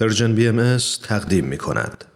پرژن بی ام تقدیم می کند.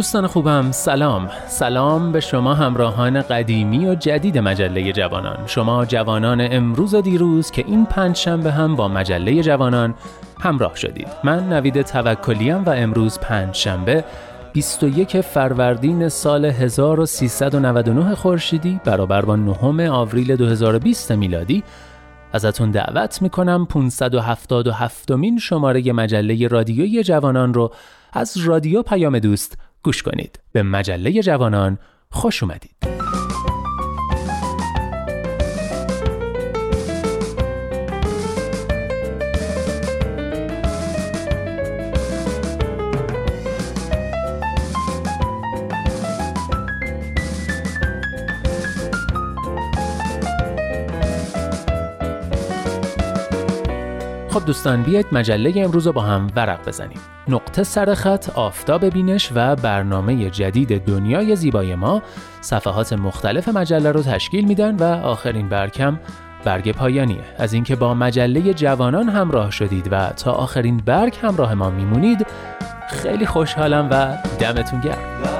دوستان خوبم سلام. سلام به شما همراهان قدیمی و جدید مجله جوانان. شما جوانان امروز و دیروز که این پنج شنبه هم با مجله جوانان همراه شدید. من نوید توکلیم و امروز پنج شنبه 21 فروردین سال 1399 خورشیدی برابر با نهم آوریل 2020 میلادی. ازتون دعوت می‌کنم 577 مین شماره مجله رادیویی جوانان رو از رادیو پیام دوست گوش کنید. به مجله جوانان خوش اومدید. خب دوستان بیاید مجله امروز رو با هم ورق بزنیم. نقطه سرخط آفتاب بینش و برنامه جدید دنیای زیبای ما. صفحات مختلف مجله رو تشکیل میدن و آخرین برکم برگ پایانیه. از اینکه با مجله جوانان همراه شدید و تا آخرین برگ همراه ما میمونید خیلی خوشحالم و دمتون گرم.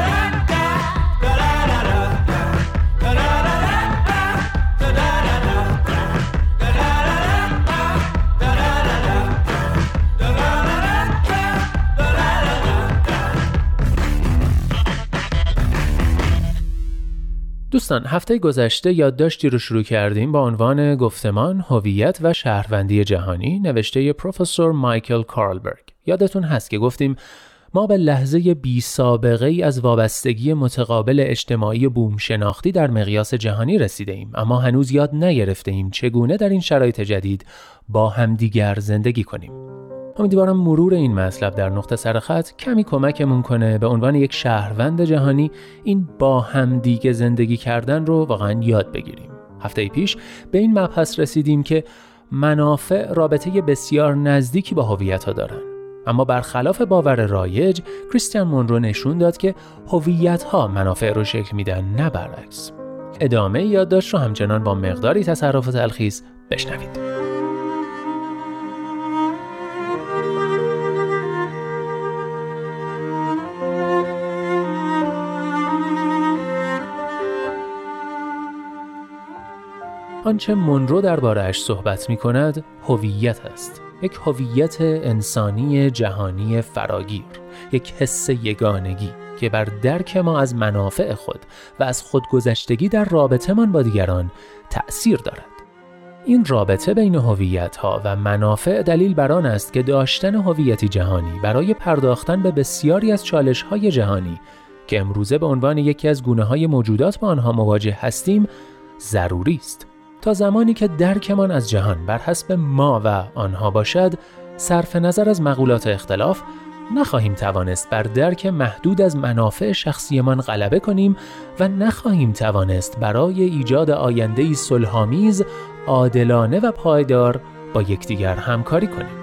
دوستان هفته گذشته یادداشتی رو شروع کردیم با عنوان گفتمان، هویت و شهروندی جهانی نوشته پروفسور مایکل کارلبرگ. یادتون هست که گفتیم ما به لحظه بی سابقه ای از وابستگی متقابل اجتماعی بوم شناختی در مقیاس جهانی رسیده ایم اما هنوز یاد نگرفته ایم چگونه در این شرایط جدید با همدیگر زندگی کنیم. امیدوارم مرور این مطلب در نقطه سرخط کمی کمکمون کنه به عنوان یک شهروند جهانی این با همدیگه زندگی کردن رو واقعا یاد بگیریم. هفته پیش به این مبحث رسیدیم که منافع رابطه بسیار نزدیکی با هویت ها دارن. اما برخلاف باور رایج کریستیان مونرو نشون داد که هویت ها منافع رو شکل میدن نه برعکس ادامه یادداشت رو همچنان با مقداری تصرف تلخیص بشنوید آنچه منرو دربارهش صحبت می کند هویت است. یک هویت انسانی جهانی فراگیر یک حس یگانگی که بر درک ما از منافع خود و از خودگذشتگی در رابطهمان با دیگران تأثیر دارد. این رابطه بین هویت ها و منافع دلیل بر آن است که داشتن هویتی جهانی برای پرداختن به بسیاری از چالش های جهانی که امروزه به عنوان یکی از گونه های موجودات با آنها مواجه هستیم ضروری است. تا زمانی که درکمان از جهان بر حسب ما و آنها باشد صرف نظر از مقولات اختلاف نخواهیم توانست بر درک محدود از منافع شخصیمان غلبه کنیم و نخواهیم توانست برای ایجاد آینده صلحآمیز عادلانه و پایدار با یکدیگر همکاری کنیم.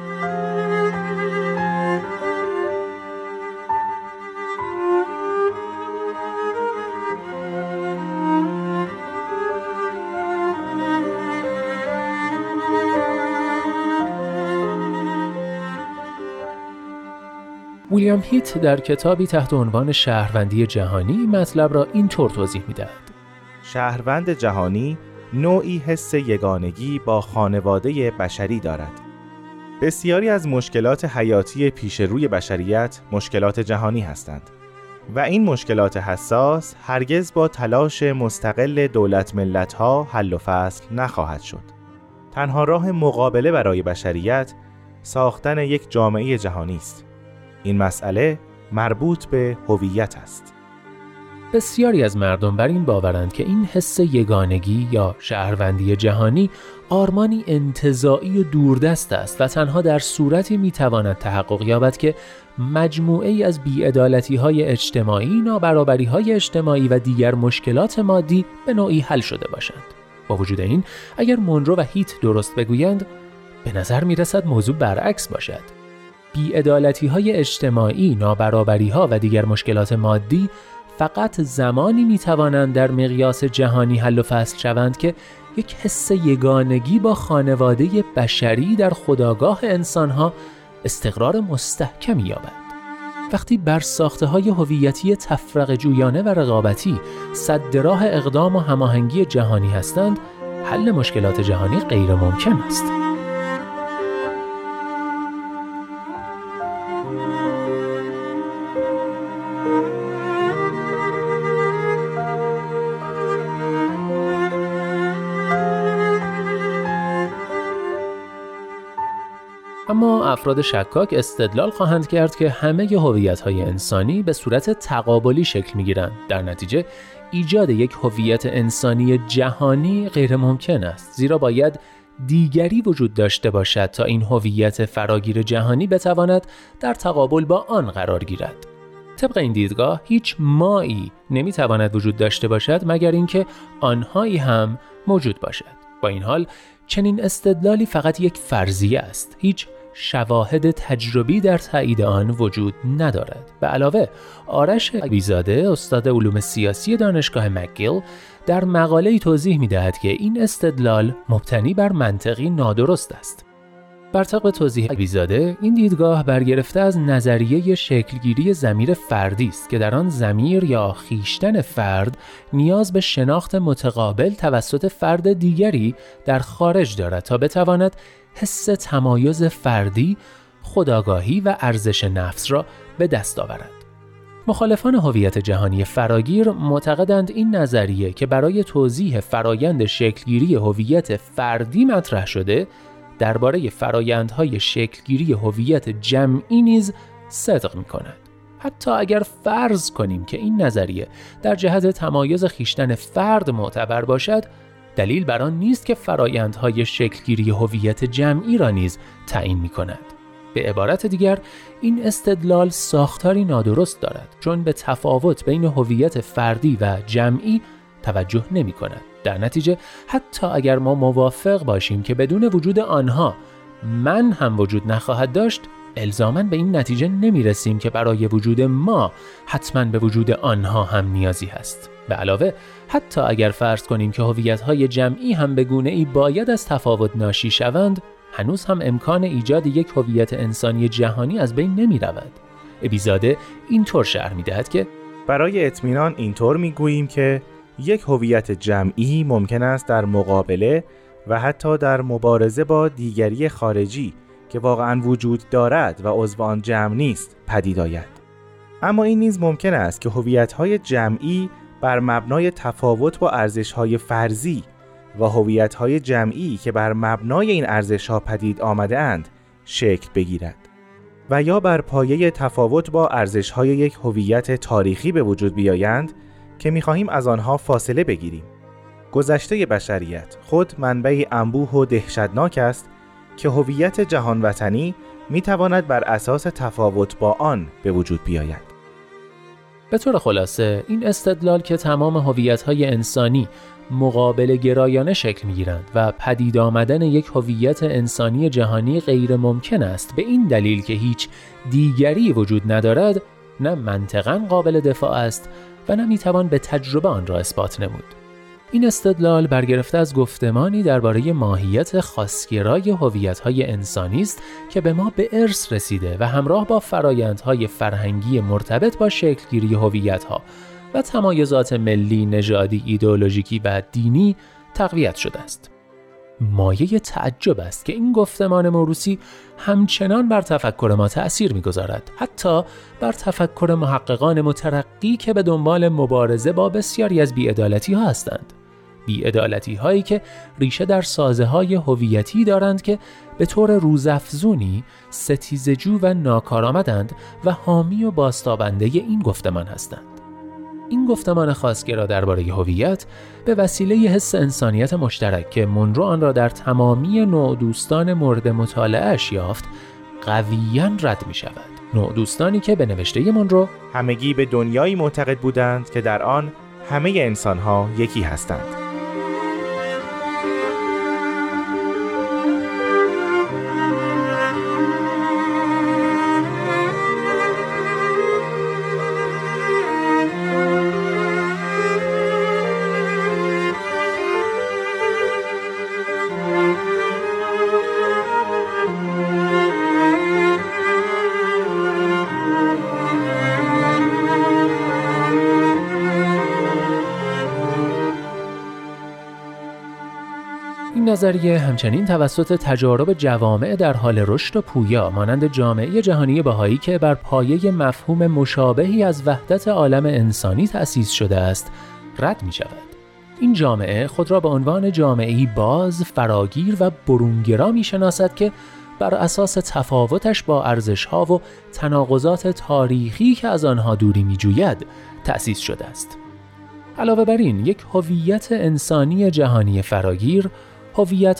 ویلیام هیت در کتابی تحت عنوان شهروندی جهانی مطلب را اینطور توضیح می‌دهد. شهروند جهانی نوعی حس یگانگی با خانواده بشری دارد. بسیاری از مشکلات حیاتی پیش روی بشریت مشکلات جهانی هستند و این مشکلات حساس هرگز با تلاش مستقل دولت ملت ها حل و فصل نخواهد شد. تنها راه مقابله برای بشریت ساختن یک جامعه جهانی است. این مسئله مربوط به هویت است. بسیاری از مردم بر این باورند که این حس یگانگی یا شهروندی جهانی آرمانی انتظاعی و دوردست است و تنها در صورتی می‌تواند تحقق یابد که مجموعه ای از بیعدالتی های اجتماعی، نابرابری های اجتماعی و دیگر مشکلات مادی به نوعی حل شده باشند. با وجود این، اگر مونرو و هیت درست بگویند، به نظر می رسد موضوع برعکس باشد. بیعدالتی های اجتماعی، نابرابری ها و دیگر مشکلات مادی فقط زمانی می توانند در مقیاس جهانی حل و فصل شوند که یک حس یگانگی با خانواده بشری در خداگاه انسانها استقرار مستحکمی یابد. وقتی بر ساخته های هویتی تفرق جویانه و رقابتی صد راه اقدام و هماهنگی جهانی هستند، حل مشکلات جهانی غیر ممکن است. افراد شکاک استدلال خواهند کرد که همه هویت های انسانی به صورت تقابلی شکل می گیرند. در نتیجه ایجاد یک هویت انسانی جهانی غیر ممکن است زیرا باید دیگری وجود داشته باشد تا این هویت فراگیر جهانی بتواند در تقابل با آن قرار گیرد. طبق این دیدگاه هیچ مایی نمی‌تواند وجود داشته باشد مگر اینکه آنهایی هم موجود باشد. با این حال چنین استدلالی فقط یک فرضیه است. هیچ شواهد تجربی در تایید آن وجود ندارد. به علاوه آرش بیزاده استاد علوم سیاسی دانشگاه مکگیل در مقاله توضیح می دهد که این استدلال مبتنی بر منطقی نادرست است. بر طبق توضیح بیزاده این دیدگاه برگرفته از نظریه شکلگیری زمیر فردی است که در آن زمیر یا خیشتن فرد نیاز به شناخت متقابل توسط فرد دیگری در خارج دارد تا بتواند حس تمایز فردی، خداگاهی و ارزش نفس را به دست آورد. مخالفان هویت جهانی فراگیر معتقدند این نظریه که برای توضیح فرایند شکلگیری هویت فردی مطرح شده درباره فرایندهای شکلگیری هویت جمعی نیز صدق می کند. حتی اگر فرض کنیم که این نظریه در جهت تمایز خیشتن فرد معتبر باشد دلیل بر آن نیست که فرایندهای شکلگیری هویت جمعی را نیز تعیین می کند. به عبارت دیگر این استدلال ساختاری نادرست دارد چون به تفاوت بین هویت فردی و جمعی توجه نمی کند. در نتیجه حتی اگر ما موافق باشیم که بدون وجود آنها من هم وجود نخواهد داشت الزاما به این نتیجه نمی رسیم که برای وجود ما حتما به وجود آنها هم نیازی هست. به علاوه حتی اگر فرض کنیم که هویت‌های جمعی هم به گونه ای باید از تفاوت ناشی شوند، هنوز هم امکان ایجاد یک هویت انسانی جهانی از بین نمی رود. ابیزاده اینطور شرح می دهد که برای اطمینان اینطور می گوییم که یک هویت جمعی ممکن است در مقابله و حتی در مبارزه با دیگری خارجی که واقعا وجود دارد و عضو آن جمع نیست پدید آید. اما این نیز ممکن است که هویت‌های جمعی بر مبنای تفاوت با ارزش‌های فرضی و هویت‌های جمعی که بر مبنای این ارزش‌ها پدید آمده اند شکل بگیرد و یا بر پایه تفاوت با ارزش‌های یک هویت تاریخی به وجود بیایند که می‌خواهیم از آنها فاصله بگیریم. گذشته بشریت خود منبعی انبوه و دهشتناک است که هویت جهان وطنی می تواند بر اساس تفاوت با آن به وجود بیاید. به طور خلاصه این استدلال که تمام هویت‌های انسانی مقابل گرایانه شکل می‌گیرند و پدید آمدن یک هویت انسانی جهانی غیر ممکن است به این دلیل که هیچ دیگری وجود ندارد نه منطقا قابل دفاع است و نه می‌توان به تجربه آن را اثبات نمود. این استدلال برگرفته از گفتمانی درباره ماهیت خاصگرای هویت‌های انسانی است که به ما به ارث رسیده و همراه با فرایندهای فرهنگی مرتبط با شکلگیری هویت‌ها و تمایزات ملی، نژادی، ایدئولوژیکی و دینی تقویت شده است. مایه تعجب است که این گفتمان موروسی همچنان بر تفکر ما تأثیر می‌گذارد حتی بر تفکر محققان مترقی که به دنبال مبارزه با بسیاری از بیعدالتی ها هستند بیعدالتی هایی که ریشه در سازه های هویتی دارند که به طور روزافزونی ستیزجو و ناکارآمدند و حامی و باستابنده این گفتمان هستند این گفتمان خاصگرا درباره هویت به وسیله حس انسانیت مشترک که منرو آن را در تمامی نوع دوستان مورد مطالعهش یافت قویا رد می شود. نوع دوستانی که به نوشته منرو همگی به دنیایی معتقد بودند که در آن همه انسانها یکی هستند. نظریه همچنین توسط تجارب جوامع در حال رشد و پویا مانند جامعه جهانی بهایی که بر پایه مفهوم مشابهی از وحدت عالم انسانی تأسیس شده است رد می شود. این جامعه خود را به عنوان جامعه باز، فراگیر و برونگرا می شناسد که بر اساس تفاوتش با ارزشها و تناقضات تاریخی که از آنها دوری می جوید تأسیس شده است. علاوه بر این یک هویت انسانی جهانی فراگیر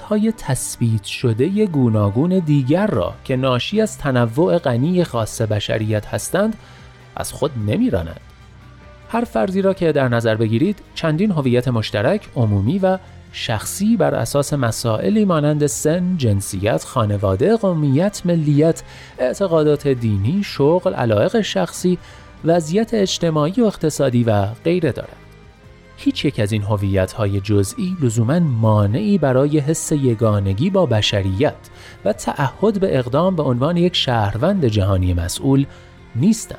های تثبیت شده گوناگون دیگر را که ناشی از تنوع غنی خاص بشریت هستند از خود نمیرانند. هر فرضی را که در نظر بگیرید چندین هویت مشترک عمومی و شخصی بر اساس مسائلی مانند سن، جنسیت، خانواده، قومیت، ملیت، اعتقادات دینی، شغل، علایق شخصی، وضعیت اجتماعی و اقتصادی و غیره دارد. هیچ یک از این هویت های جزئی لزوما مانعی برای حس یگانگی با بشریت و تعهد به اقدام به عنوان یک شهروند جهانی مسئول نیستند.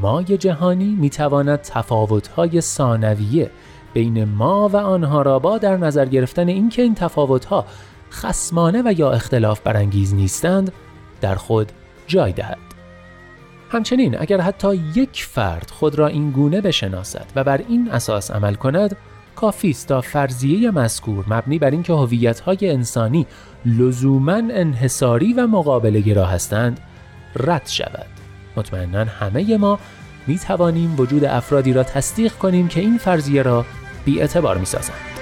مای جهانی می تواند تفاوت های ثانویه بین ما و آنها را با در نظر گرفتن اینکه این تفاوت ها خسمانه و یا اختلاف برانگیز نیستند در خود جای دهد. همچنین اگر حتی یک فرد خود را این گونه بشناسد و بر این اساس عمل کند کافی است تا فرضیه مذکور مبنی بر اینکه هویت‌های انسانی لزوما انحصاری و مقابله گرا هستند رد شود مطمئنا همه ما می توانیم وجود افرادی را تصدیق کنیم که این فرضیه را بی اعتبار می سازند.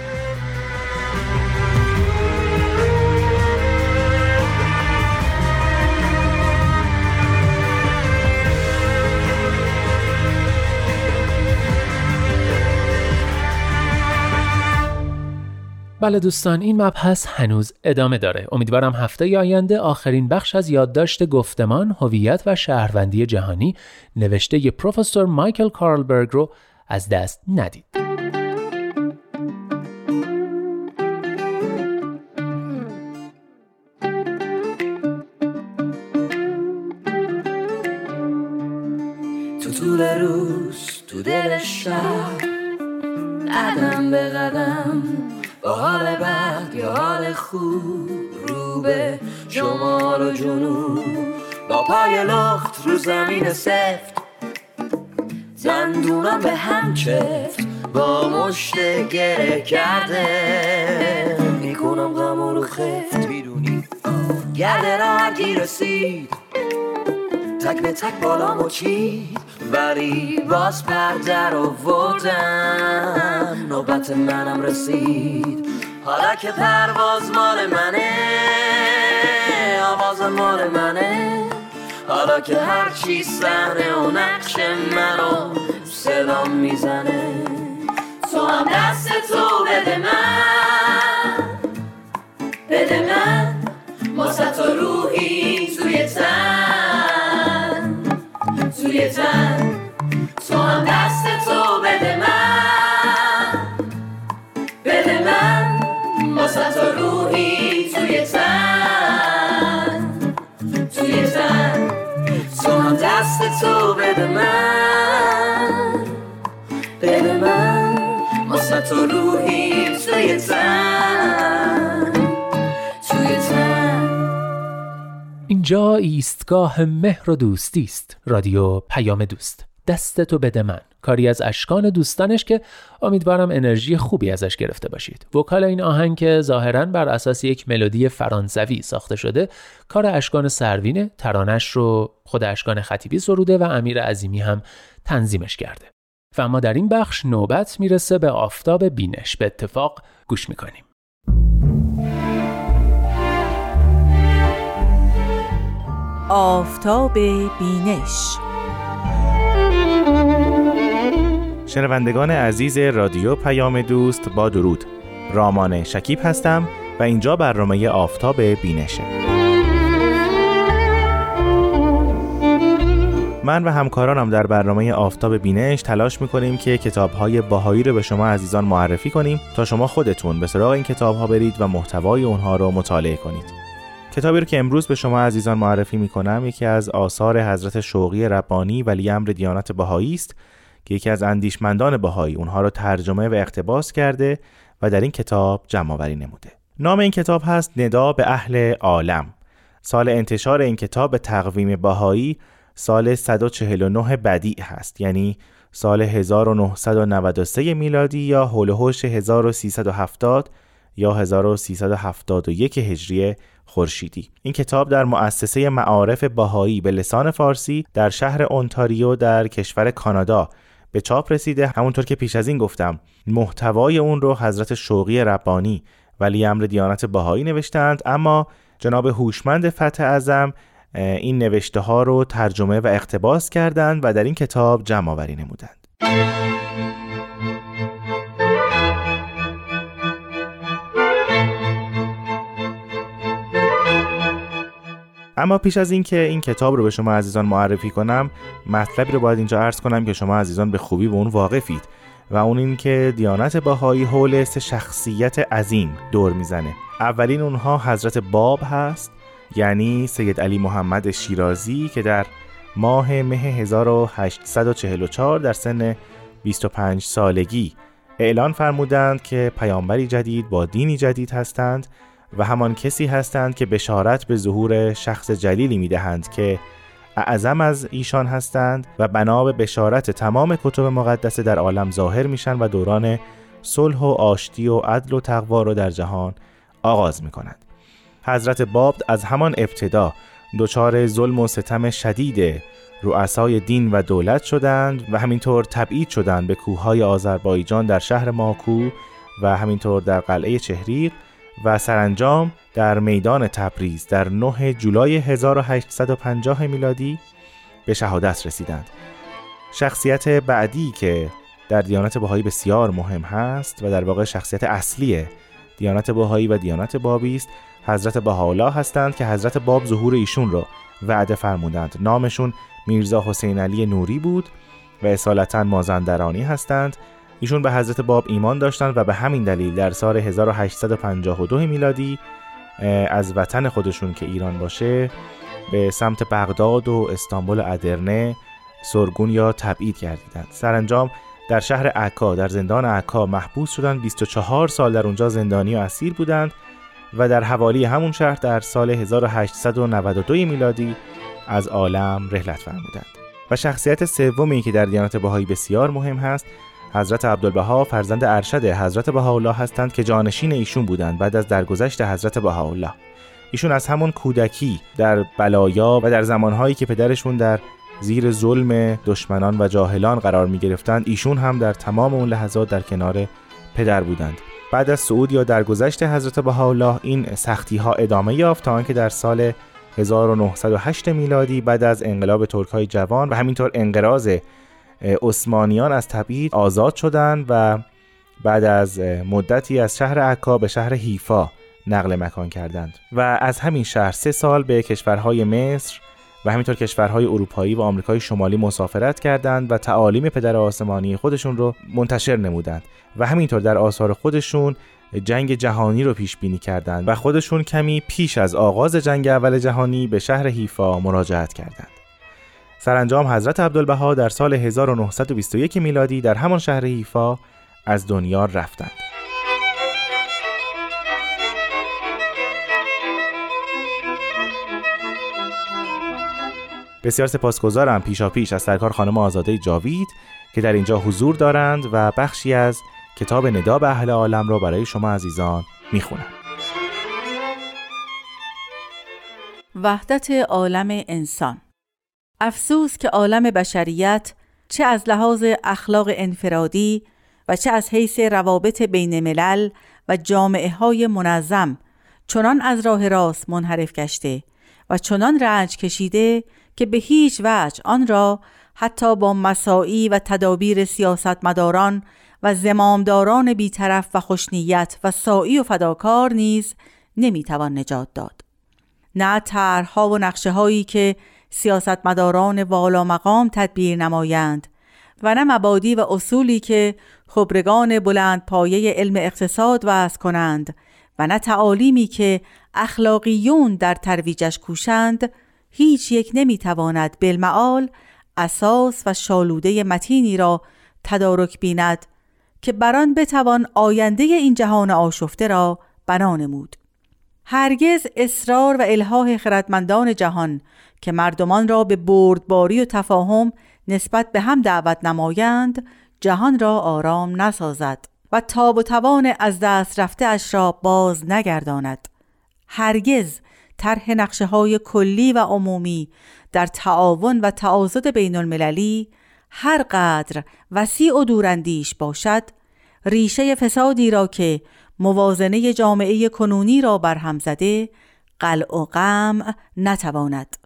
بله دوستان این مبحث هنوز ادامه داره. امیدوارم هفته آینده آخرین بخش از یادداشت گفتمان هویت و شهروندی جهانی نوشته پروفسور مایکل کارلبرگ رو از دست ندید. تو طول روز تو دل شب قدم به قدم با حال بد یا حال خوب رو به شمال و جنوب با پای لخت رو زمین سفت. زندونم به هم چفت با مشت گره کرده. می‌کنم غم رو خفت. می‌دونی؟ گرده را رسید. تک به تک بالا چید. ولی باز پرده رو وردم نوبت منم رسید. حالا که پرواز مال منه آواز مال منه. حالا که هر چی صحنه و نقش منو صدام می‌زنه. تو هم دست تو بده من. بده من. واسه تو روحی توی تن. توی تن. تو بده من بده من واسه تو روحی توی تن توی تن اینجا ایستگاه مهر و دوستی است. رادیو پیام دوست. دستتو بده من. کاری از اشکان دوستانش که امیدوارم انرژی خوبی ازش گرفته باشید. وکال این آهنگ که ظاهرا بر اساس یک ملودی فرانسوی ساخته شده کار اشکان سروینه ترانش رو خود اشکان خطیبی سروده و امیر عظیمی هم تنظیمش کرده. و اما در این بخش نوبت می‌رسه به آفتاب بینش. به اتفاق گوش می‌کنیم. آفتاب بینش شنوندگان عزیز رادیو پیام دوست با درود. رامان شکیب هستم و اینجا برنامه آفتاب بینشه. من و همکارانم در برنامه آفتاب بینش تلاش می‌کنیم که کتابهای باهایی رو به شما عزیزان معرفی کنیم تا شما خودتون به سراغ این کتابها برید و محتوای اونها رو مطالعه کنید. کتابی رو که امروز به شما عزیزان معرفی می‌کنم یکی از آثار حضرت شوقی ربانی ولی امر دیانت بهایی است که یکی از اندیشمندان بهایی اونها رو ترجمه و اقتباس کرده و در این کتاب جمع آوری نموده. نام این کتاب هست ندا به اهل عالم. سال انتشار این کتاب به تقویم بهایی سال 149 بدیع هست یعنی سال 1993 میلادی یا حوش 1370 یا 1371 هجری خورشیدی. این کتاب در مؤسسه معارف باهایی به لسان فارسی در شهر اونتاریو در کشور کانادا به چاپ رسیده همونطور که پیش از این گفتم محتوای اون رو حضرت شوقی ربانی ولی امر دیانت باهایی نوشتند. اما جناب هوشمند فتح اعظم این نوشته ها رو ترجمه و اقتباس کردند و در این کتاب جمع آوری نمودند. اما پیش از اینکه این کتاب رو به شما عزیزان معرفی کنم مطلبی رو باید اینجا عرض کنم که شما عزیزان به خوبی به اون واقفید و اون این که دیانت باهایی حول سه شخصیت عظیم دور می‌زنه. اولین اونها حضرت باب هست یعنی سید علی محمد شیرازی که در ماه مه 1844 در سن 25 سالگی اعلان فرمودند که پیامبری جدید با دینی جدید هستند و همان کسی هستند که بشارت به ظهور شخص جلیلی می دهند که اعظم از ایشان هستند و بنا به بشارت تمام کتب مقدسه در عالم ظاهر میشن و دوران صلح و آشتی و عدل و تقوا را در جهان آغاز می کنند. حضرت باب از همان ابتدا دچار ظلم و ستم شدید رؤسای دین و دولت شدند و همینطور تبعید شدند به کوههای آذربایجان در شهر ماکو و همینطور در قلعه چهریق و سرانجام در میدان تبریز در 9 جولای 1850 میلادی به شهادت رسیدند. شخصیت بعدی که در دیانت بهایی بسیار مهم هست و در واقع شخصیت اصلی دیانت بهایی و دیانت بابی است حضرت بهاءالله هستند که حضرت باب ظهور ایشون را وعده فرمودند نامشون میرزا حسین علی نوری بود و اصالتا مازندرانی هستند ایشون به حضرت باب ایمان داشتند و به همین دلیل در سال 1852 میلادی از وطن خودشون که ایران باشه به سمت بغداد و استانبول ادرنه سرگون یا تبعید گردیدند. سرانجام در شهر عکا در زندان عکا محبوس شدند 24 سال در اونجا زندانی و اسیر بودند و در حوالی همون شهر در سال 1892 میلادی از عالم رحلت فرمودند. و شخصیت سومی که در دیانت بهایی بسیار مهم هست حضرت عبدالبها فرزند ارشد حضرت بهاءالله هستند که جانشین ایشون بودند بعد از درگذشت حضرت بهاءالله. ایشون از همون کودکی در بلایا و در زمانهایی که پدرشون در زیر ظلم دشمنان و جاهلان قرار می گرفتند ایشون هم در تمام اون لحظات در کنار پدر بودند. بعد از صعود یا درگذشت حضرت بهاءالله این سختی ها ادامه یافت تا آنکه در سال 1908 میلادی بعد از انقلاب ترک های جوان و همینطور انقراض عثمانیان از تبعید آزاد شدند و بعد از مدتی از شهر عکا به شهر حیفا نقل مکان کردند و از همین شهر سه سال به کشورهای مصر و همینطور کشورهای اروپایی و آمریکای شمالی مسافرت کردند و تعالیم پدر آسمانی خودشون رو منتشر نمودند و همینطور در آثار خودشون جنگ جهانی رو پیش بینی کردند و خودشون کمی پیش از آغاز جنگ اول جهانی به شهر حیفا مراجعت کردند. سرانجام حضرت عبدالبها در سال 1921 میلادی در همان شهر حیفا از دنیا رفتند. بسیار سپاسگزارم پیشا پیش از سرکار خانم آزاده جاوید که در اینجا حضور دارند و بخشی از کتاب ندا به اهل عالم را برای شما عزیزان می‌خونم وحدت عالم انسان افسوس که عالم بشریت چه از لحاظ اخلاق انفرادی و چه از حیث روابط بین ملل و جامعه های منظم چنان از راه راست منحرف گشته و چنان رنج کشیده که به هیچ وجه آن را حتی با مساعی و تدابیر سیاستمداران و زمامداران بیطرف و خوشنیت و سائی و فداکار نیز نمی‌توان نجات داد. نه طرحها و نقشه هایی که سیاستمداران والا مقام تدبیر نمایند و نه مبادی و اصولی که خبرگان بلند پایه علم اقتصاد وضع کنند و نه تعالیمی که اخلاقیون در ترویجش کوشند هیچ یک نمی‌تواند بالمعال اساس و شالوده متینی را تدارک بیند که بران بتوان آینده این جهان آشفته را بنا نمود. هرگز اصرار و الهاه خردمندان جهان که مردمان را به بردباری و تفاهم نسبت به هم دعوت نمایند جهان را آرام نسازد و تاب و توان از دست رفته اش را باز نگرداند. هرگز طرح نقشه های کلی و عمومی در تعاون و تعاضد بین المللی هر قدر وسیع و دوراندیش باشد ریشه فسادی را که موازنه جامعه کنونی را برهم زده قلع و غم نتواند.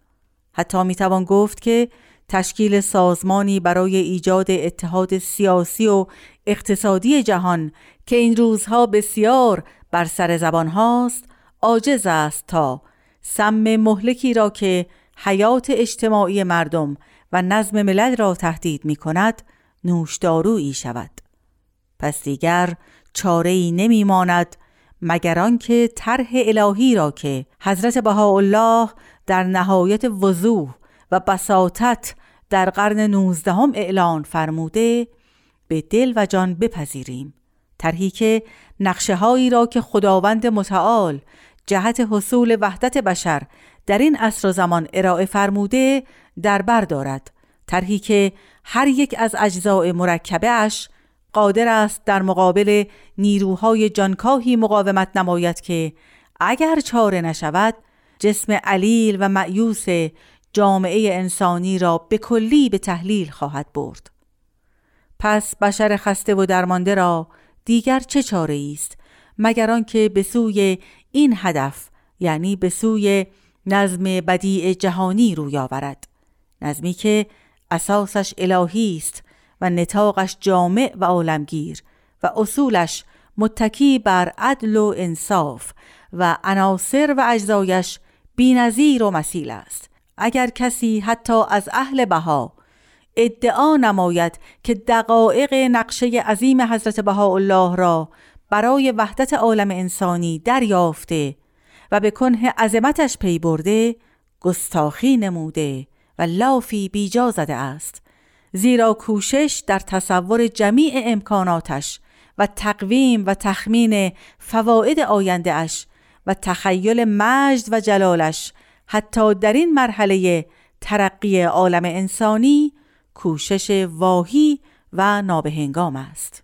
حتی می‌توان گفت که تشکیل سازمانی برای ایجاد اتحاد سیاسی و اقتصادی جهان که این روزها بسیار بر سر زبان هاست عاجز است تا سم مهلکی را که حیات اجتماعی مردم و نظم ملل را تهدید می کند نوشدارویی شود. پس دیگر چاره ای نمی ماند مگر آنکه طرح الهی را که حضرت بهاءالله در نهایت وضوح و بساطت در قرن نوزدهم اعلان فرموده به دل و جان بپذیریم. طرحی که نقشه هایی را که خداوند متعال جهت حصول وحدت بشر در این عصر و زمان ارائه فرموده در بر دارد. طرحی که هر یک از اجزاء مرکبه قادر است در مقابل نیروهای جانکاهی مقاومت نماید که اگر چاره نشود جسم علیل و معیوس جامعه انسانی را به کلی به تحلیل خواهد برد. پس بشر خسته و درمانده را دیگر چه چاره است مگر آنکه به سوی این هدف یعنی به سوی نظم بدیع جهانی روی آورد؟ نظمی که اساسش الهی است و نتاقش جامع و عالمگیر و اصولش متکی بر عدل و انصاف و عناصر و اجزایش بینظیر و مسیل است. اگر کسی حتی از اهل بها ادعا نماید که دقایق نقشه عظیم حضرت بهاءالله را برای وحدت عالم انسانی دریافته و به کنه عظمتش پی برده گستاخی نموده و لافی بیجا زده است. زیرا کوشش در تصور جمیع امکاناتش و تقویم و تخمین فواید آینده اش و تخیل مجد و جلالش حتی در این مرحله ترقی عالم انسانی کوشش واهی و نابهنگام است.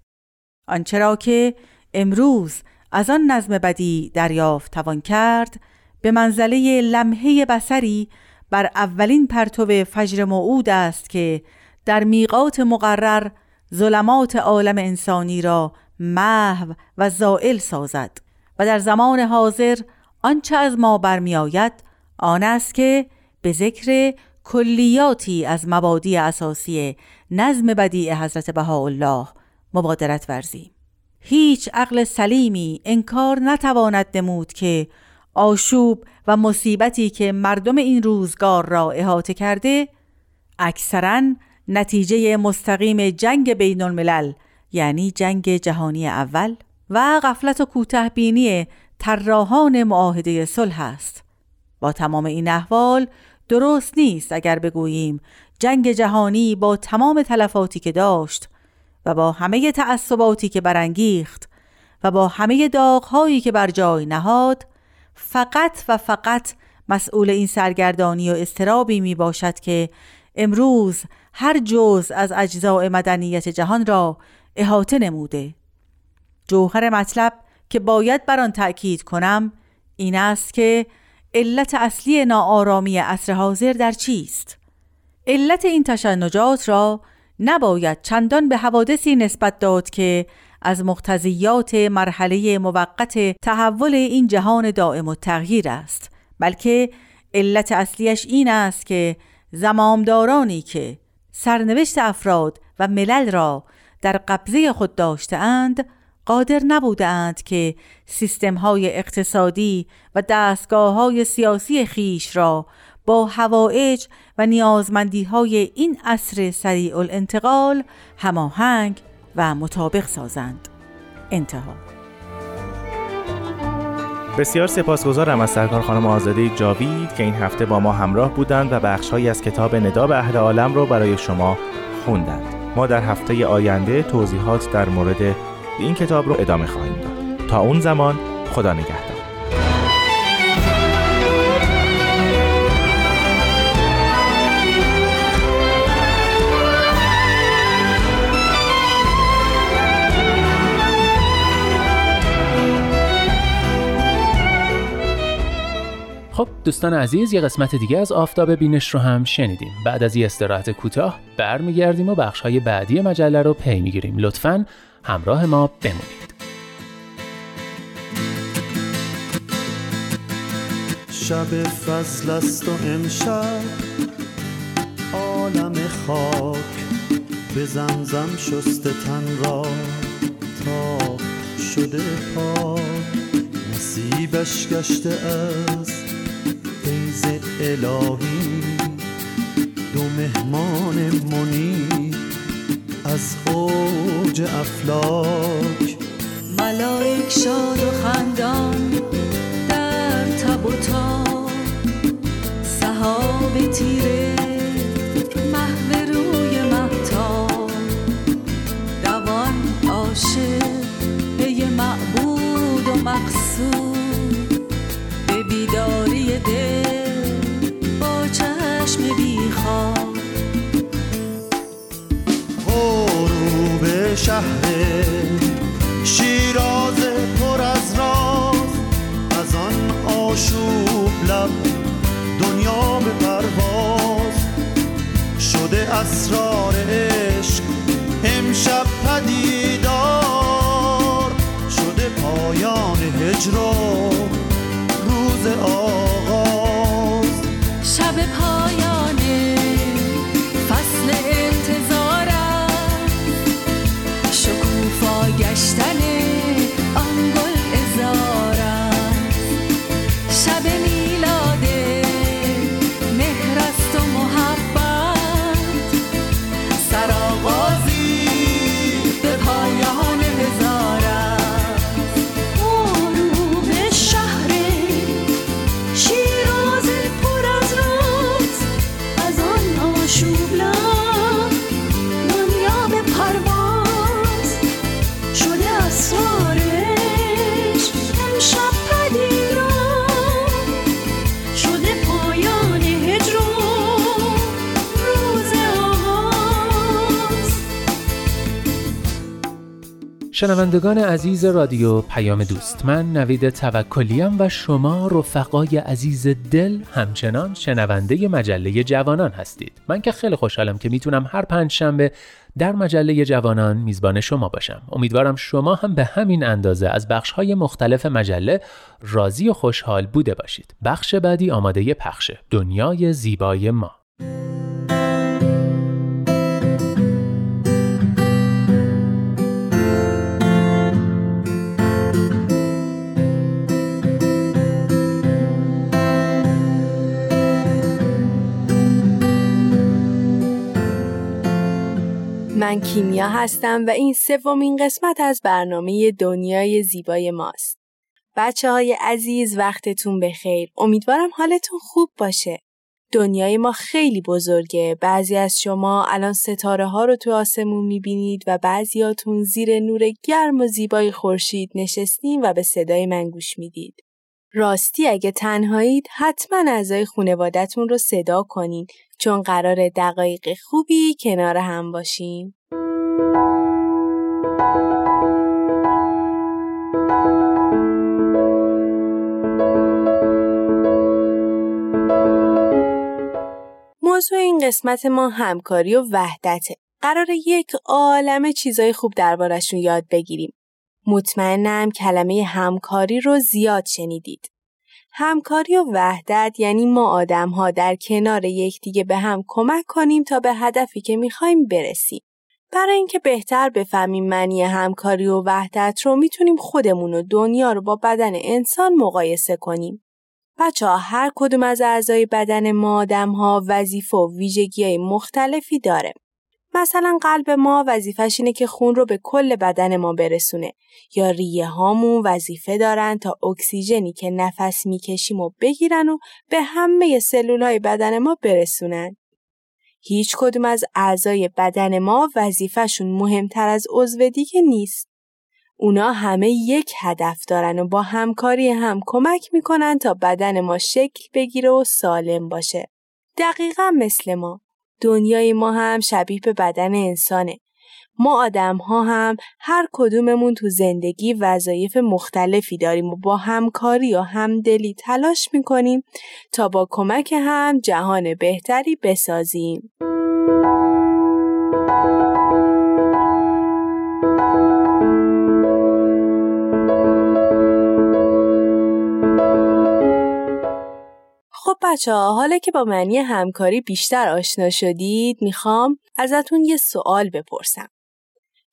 آنچه که امروز از آن نظم بدی دریافت توان کرد به منزله لمحه بسری بر اولین پرتو فجر موعود است که در میقات مقرر ظلمات عالم انسانی را محو و زائل سازد. و در زمان حاضر آنچه از ما برمیآید آن است که به ذکر کلیاتی از مبادی اساسی نظم بدیع حضرت بهاءالله مبادرت ورزیم هیچ عقل سلیمی انکار نتواند نمود که آشوب و مصیبتی که مردم این روزگار را احاطه کرده اکثرا نتیجه مستقیم جنگ بین الملل یعنی جنگ جهانی اول و غفلت و کوتهبینی طراحان معاهده صلح است. با تمام این احوال درست نیست اگر بگوییم جنگ جهانی با تمام تلفاتی که داشت و با همه تعصباتی که برانگیخت و با همه داغهایی که بر جای نهاد فقط و فقط مسئول این سرگردانی و استرابی می باشد که امروز هر جز از اجزاء مدنیت جهان را احاطه نموده. جوهر مطلب که باید بر آن تأکید کنم این است که علت اصلی ناآرامی عصر حاضر در چیست؟ علت این تشنجات را نباید چندان به حوادثی نسبت داد که از مقتضیات مرحله موقت تحول این جهان دائم و تغییر است بلکه علت اصلیش این است که زمامدارانی که سرنوشت افراد و ملل را در قبضه خود داشتهاند قادر نبودند که سیستم های اقتصادی و دستگاه های سیاسی خیش را با هوایج و نیازمندی های این عصر سریع الانتقال هماهنگ و مطابق سازند. انتها. بسیار سپاسگزارم از سرکار خانم آزاده جاوید که این هفته با ما همراه بودند و بخشهایی از کتاب ندا به اهل عالم رو برای شما خوندند. ما در هفته آینده توضیحات در مورد این کتاب رو ادامه خواهیم داد. تا اون زمان خدا نگهدار. خب دوستان عزیز یه قسمت دیگه از آفتاب بینش رو هم شنیدیم. بعد از یه استراحت کوتاه برمیگردیم و بخش های بعدی مجله رو پی می‌گیریم. لطفا همراه ما بمونید. شب فصل است و امشب عالم خاک به زمزم شست تن را تا شده پاک. نصیبش گشته از فیض الهی. دو مهمان منی از اوج افلاک. ملائک شاد و خندان در تب و تاب. صحاب تیره لب دنیا به پرواز. شده اسرار عشق. امشب پدیدار. شده پایان هجر شنوندگان عزیز رادیو پیام دوست من نوید توکلیم و شما رفقای عزیز دل همچنان شنونده مجله جوانان هستید. من که خیلی خوشحالم که می‌تونم هر پنج شنبه در مجله جوانان میزبان شما باشم. امیدوارم شما هم به همین اندازه از بخش های مختلف مجله راضی و خوشحال بوده باشید. بخش بعدی آماده پخشه دنیای زیبای ما. من کیمیا هستم و این سومین قسمت از برنامه دنیای زیبای ماست. بچه های عزیز وقتتون بخیر. امیدوارم حالتون خوب باشه. دنیای ما خیلی بزرگه. بعضی از شما الان ستاره ها رو تو آسمون می‌بینید و بعضیاتون زیر نور گرم و زیبای خورشید نشستین و به صدای من گوش می‌دید. راستی اگه تنهایید حتما اعضای خانوادتون رو صدا کنین چون قرار دقایق خوبی کنار هم باشیم. موضوع این قسمت ما همکاری و وحدته. قرار یک عالم چیزای خوب دربارشون یاد بگیریم. مطمئنم کلمه همکاری رو زیاد شنیدید. همکاری و وحدت یعنی ما آدم ها در کنار یکدیگه به هم کمک کنیم تا به هدفی که می‌خوایم برسیم. برای اینکه بهتر بفهمیم معنی همکاری و وحدت رو می‌تونیم خودمون و دنیا رو با بدن انسان مقایسه کنیم. بچه ها هر کدوم از اعضای بدن ما آدم ها وظیفه و ویژگی های مختلفی داره. مثلا قلب ما وظیفش اینه که خون رو به کل بدن ما برسونه یا ریه هامون وظیفه دارن تا اکسیژنی که نفس می‌کشیم و بگیرن و به همه سلول های بدن ما برسونن. هیچ کدوم از اعضای بدن ما وظیفهشون مهمتر از عضو دیگه نیست. اونا همه یک هدف دارن و با همکاری هم کمک می‌کنن تا بدن ما شکل بگیره و سالم باشه. دقیقا مثل ما. دنیای ما هم شبیه به بدن انسانه. ما آدم ها هم هر کدوممون تو زندگی وظایف مختلفی داریم و با همکاری و همدلی تلاش می‌کنیم تا با کمک هم جهان بهتری بسازیم. خب بچه ها حالا که با معنی همکاری بیشتر آشنا شدید می‌خوام ازتون یه سوال بپرسم.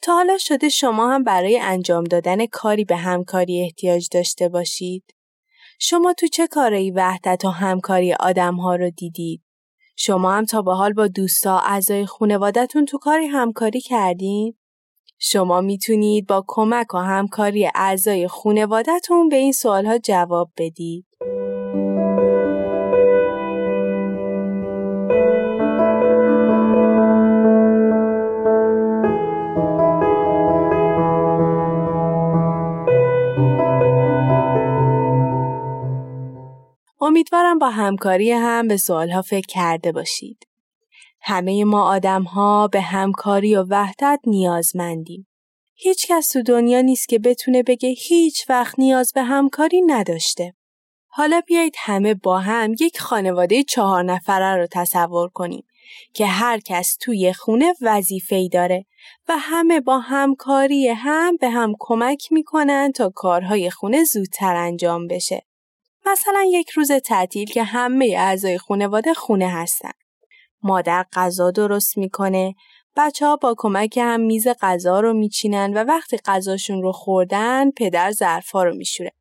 تا حالا شده شما هم برای انجام دادن کاری به همکاری احتیاج داشته باشید؟ شما تو چه کاری وحدت و همکاری آدم ها رو دیدید؟ شما هم تا به حال با دوستا اعضای خانوادتون تو کاری همکاری کردین؟ شما می‌تونید با کمک و همکاری اعضای خانوادتون به این سوالها جواب بدید. امیدوارم با همکاری هم به سوالها فکر کرده باشید. همه ما آدم ها به همکاری و وحدت نیازمندیم. هیچ کس تو دنیا نیست که بتونه بگه هیچ وقت نیاز به همکاری نداشته. حالا بیایید همه با هم یک خانواده چهار نفره رو تصور کنیم که هر کس توی خونه وظیفه‌ای داره و همه با همکاری هم به هم کمک می‌کنن تا کارهای خونه زودتر انجام بشه. مثلا یک روز تعطیل که همه اعضای خانواده خونه هستن. مادر غذا درست می‌کنه، بچه ها با کمک هم میز غذا رو میچینن و وقتی غذاشون رو خوردن پدر ظرفا رو میشوره.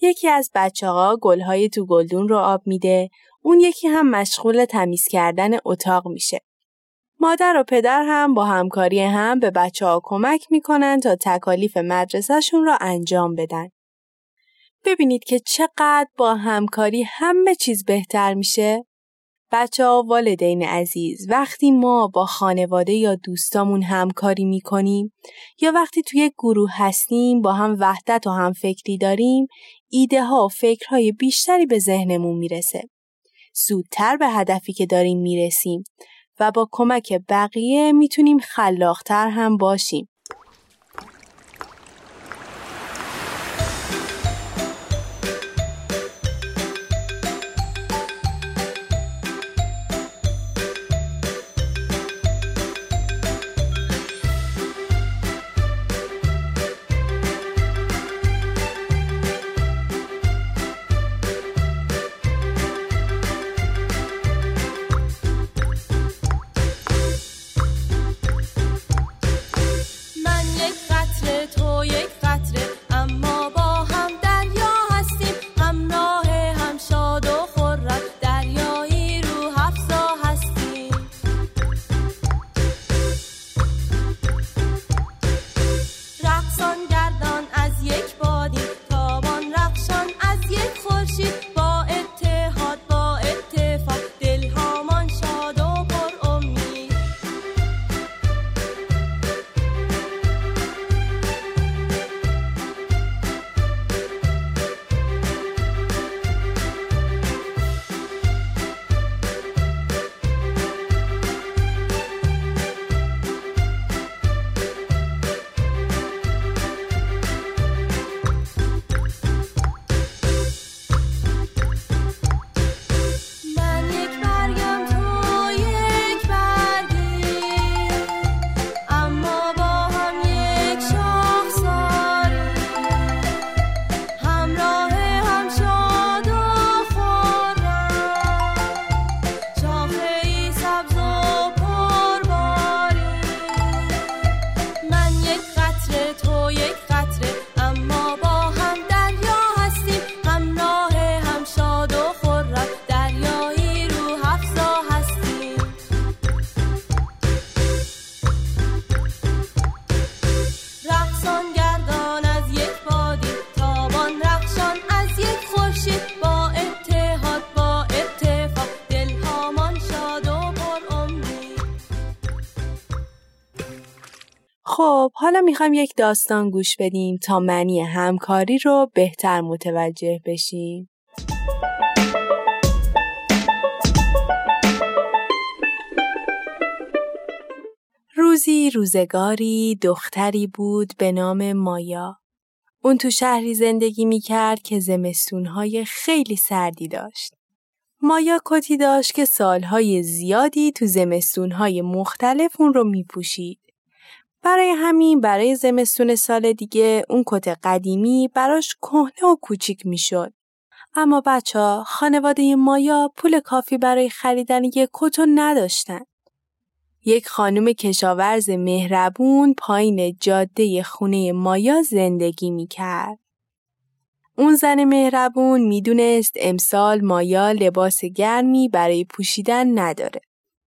یکی از بچه ها گلهای تو گلدون رو آب میده، اون یکی هم مشغول تمیز کردن اتاق میشه. مادر و پدر هم با همکاری هم به بچه ها کمک می‌کنن تا تکالیف مدرسهشون رو انجام بدن. ببینید که چقدر با همکاری همه چیز بهتر میشه؟ بچه ها والدین عزیز وقتی ما با خانواده یا دوستامون همکاری می‌کنیم یا وقتی توی گروه هستیم با هم وحدت و هم فکری داریم ایده ها و فکرهای بیشتری به ذهنمون می‌رسه. زودتر به هدفی که داریم می‌رسیم و با کمک بقیه می‌تونیم خلاقتر هم باشیم. می‌خوایم یک داستان گوش بدیم تا معنی همکاری رو بهتر متوجه بشیم. روزی روزگاری دختری بود به نام مایا. اون تو شهری زندگی می‌کرد که زمستونهای خیلی سردی داشت. مایا کتی داشت که سالهای زیادی تو زمستونهای مختلف اون رو میپوشید. برای همین برای زمستون سال دیگه اون کت قدیمی براش کهنه و کوچیک می‌شد. اما بچه ها خانواده مایا پول کافی برای خریدن یک کت نداشتن. یک خانم کشاورز مهربون پایین جاده خونه مایا زندگی می کرد. اون زن مهربون می‌دونست امسال مایا لباس گرمی برای پوشیدن نداره.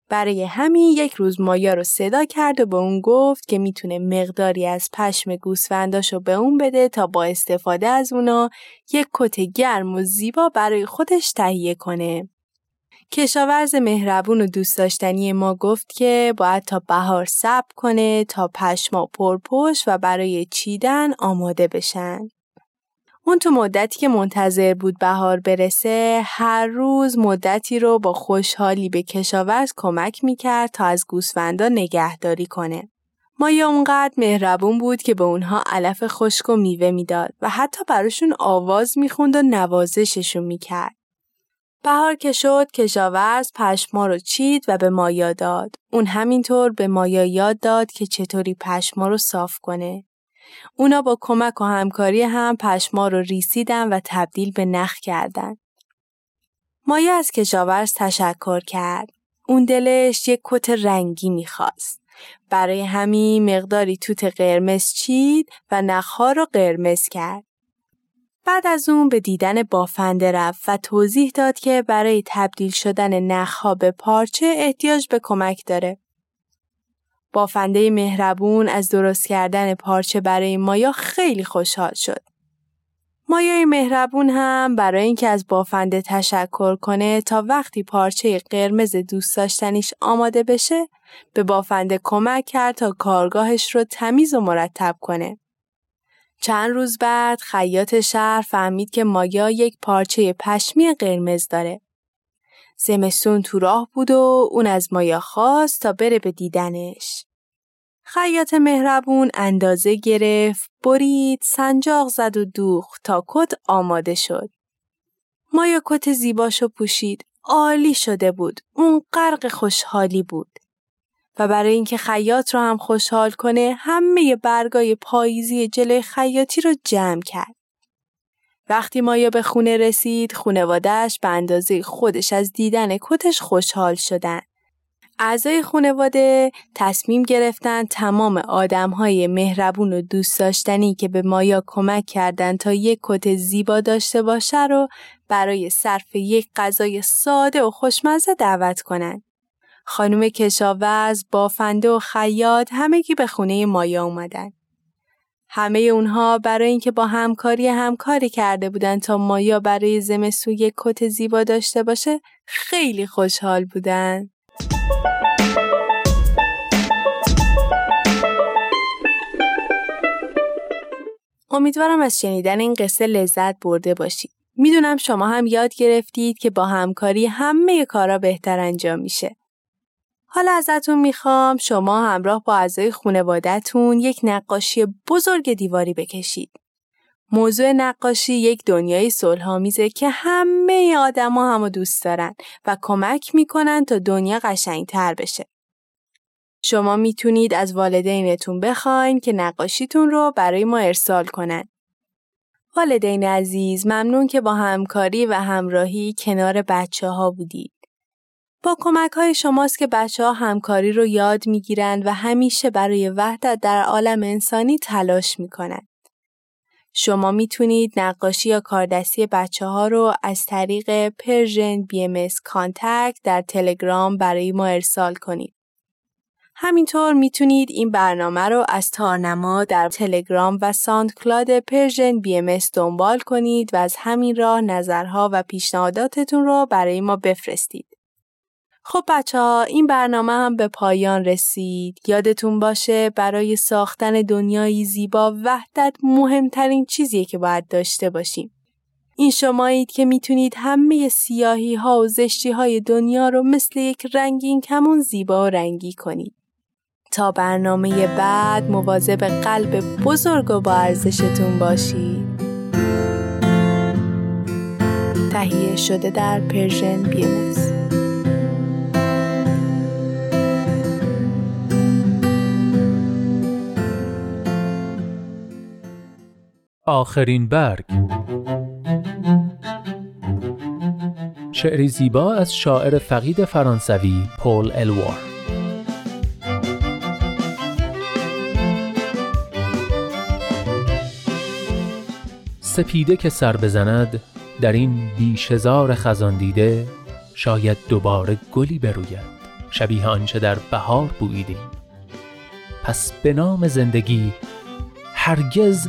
برای همین یک روز مایا رو صدا کرد و به اون گفت که می‌تونه مقداری از پشم گوسفنداشو به اون بده تا با استفاده از اونا یک کت گرم و زیبا برای خودش تهیه کنه. کشاورز مهربون و دوست داشتنی ما گفت که باید تا بهار صبر کنه تا پشما پرپشت و برای چیدن آماده بشن. اون تو مدتی که منتظر بود بهار برسه هر روز مدتی رو با خوشحالی به کشاورز کمک می‌کرد تا از گوسفندا نگهداری کنه. مایا اونقدر مهربون بود که به اونها علف خشک و میوه می‌داد و حتی براشون آواز می‌خوند و نوازششون می‌کرد. بهار که شد کشاورز پشما رو چید و به مایا داد. اون همینطور به مایا یاد داد که چطوری پشما رو صاف کنه. اونا با کمک و همکاری هم پشما رو ریسیدن و تبدیل به نخ کردن. مایا از کشاورز تشکر کرد. اون دلش یک کت رنگی می‌خواست. برای همین مقداری توت قرمز چید و نخها رو قرمز کرد. بعد از اون به دیدن بافنده رفت و توضیح داد که برای تبدیل شدن نخها به پارچه احتیاج به کمک داره. بافنده مهربون از درست کردن پارچه برای مایا خیلی خوشحال شد. مایای مهربون هم برای اینکه از بافنده تشکر کنه تا وقتی پارچه قرمز دوست داشتنیش آماده بشه به بافنده کمک کرد تا کارگاهش رو تمیز و مرتب کنه. چند روز بعد خیاط شهر فهمید که مایا یک پارچه پشمی قرمز داره. زمستون تو راه بود و اون از مایا خواست تا بره به دیدنش. خیاط مهربون اندازه گرفت، برید، سنجاق زد و دوخت تا کت آماده شد. مایا کت زیباشو پوشید. عالی شده بود. اون غرق خوشحالی بود. و برای اینکه خیاط رو هم خوشحال کنه همه برگای پاییزی جلوی خیاطی رو جمع کرد. وقتی مایا به خونه رسید خونوادهش به اندازه خودش از دیدن کتش خوشحال شدن. اعضای خونواده تصمیم گرفتن تمام آدمهای مهربون و دوست داشتنی که به مایا کمک کردند تا یک کت زیبا داشته باشه رو برای صرف یک غذای ساده و خوشمزه دعوت کنند. خانم کشاورز، بافنده و خیاط همگی به خونه مایا اومدن. همه اونها برای اینکه با همکاری همکاری کرده بودن تا مایا برای زمستون یک کت زیبا داشته باشه خیلی خوشحال بودن. امیدوارم از شنیدن این قصه لذت برده باشید. می‌دونم شما هم یاد گرفتید که با همکاری همه کارا بهتر انجام میشه. حالا ازتون می‌خوام شما همراه با اعضای خانوادهتون یک نقاشی بزرگ دیواری بکشید. موضوع نقاشی یک دنیای صلحآمیزه که همه آدما همو دوست دارن و کمک می‌کنن تا دنیا قشنگتر بشه. شما می‌تونید از والدینتون بخواین که نقاشیتون رو برای ما ارسال کنن. والدین عزیز ممنون که با همکاری و همراهی کنار بچه ها بودید. با کمک های شماست که بچه ها همکاری رو یاد می‌گیرند و همیشه برای وحدت در عالم انسانی تلاش می‌کنند. شما می‌تونید نقاشی یا کاردستی بچه ها رو از طریق Persian BMS Contact در تلگرام برای ما ارسال کنید. همینطور می‌تونید این برنامه رو از تارنما در تلگرام و SoundCloud Persian BMS دنبال کنید و از همین راه نظرها و پیشنهاداتتون رو برای ما بفرستید. خب بچه ها این برنامه هم به پایان رسید. یادتون باشه برای ساختن دنیایی زیبا وحدت مهمترین چیزیه که باید داشته باشیم. این شمایید که می‌تونید همه سیاهی ها و زشتی های دنیا رو مثل یک رنگین کمون زیبا و رنگی کنید. تا برنامه بعد مواظب قلب بزرگ و با ارزشتون باشید. تهیه شده در پرژن بیمز آخرین برگ. شعری زیبا از شاعر فقید فرانسوی پول الوار. سپیده که سر بزند در این بیشزار خزان دیده شاید دوباره گلی بروید. شبیه آنچه در بهار بوییدیم پس به نام زندگی هرگز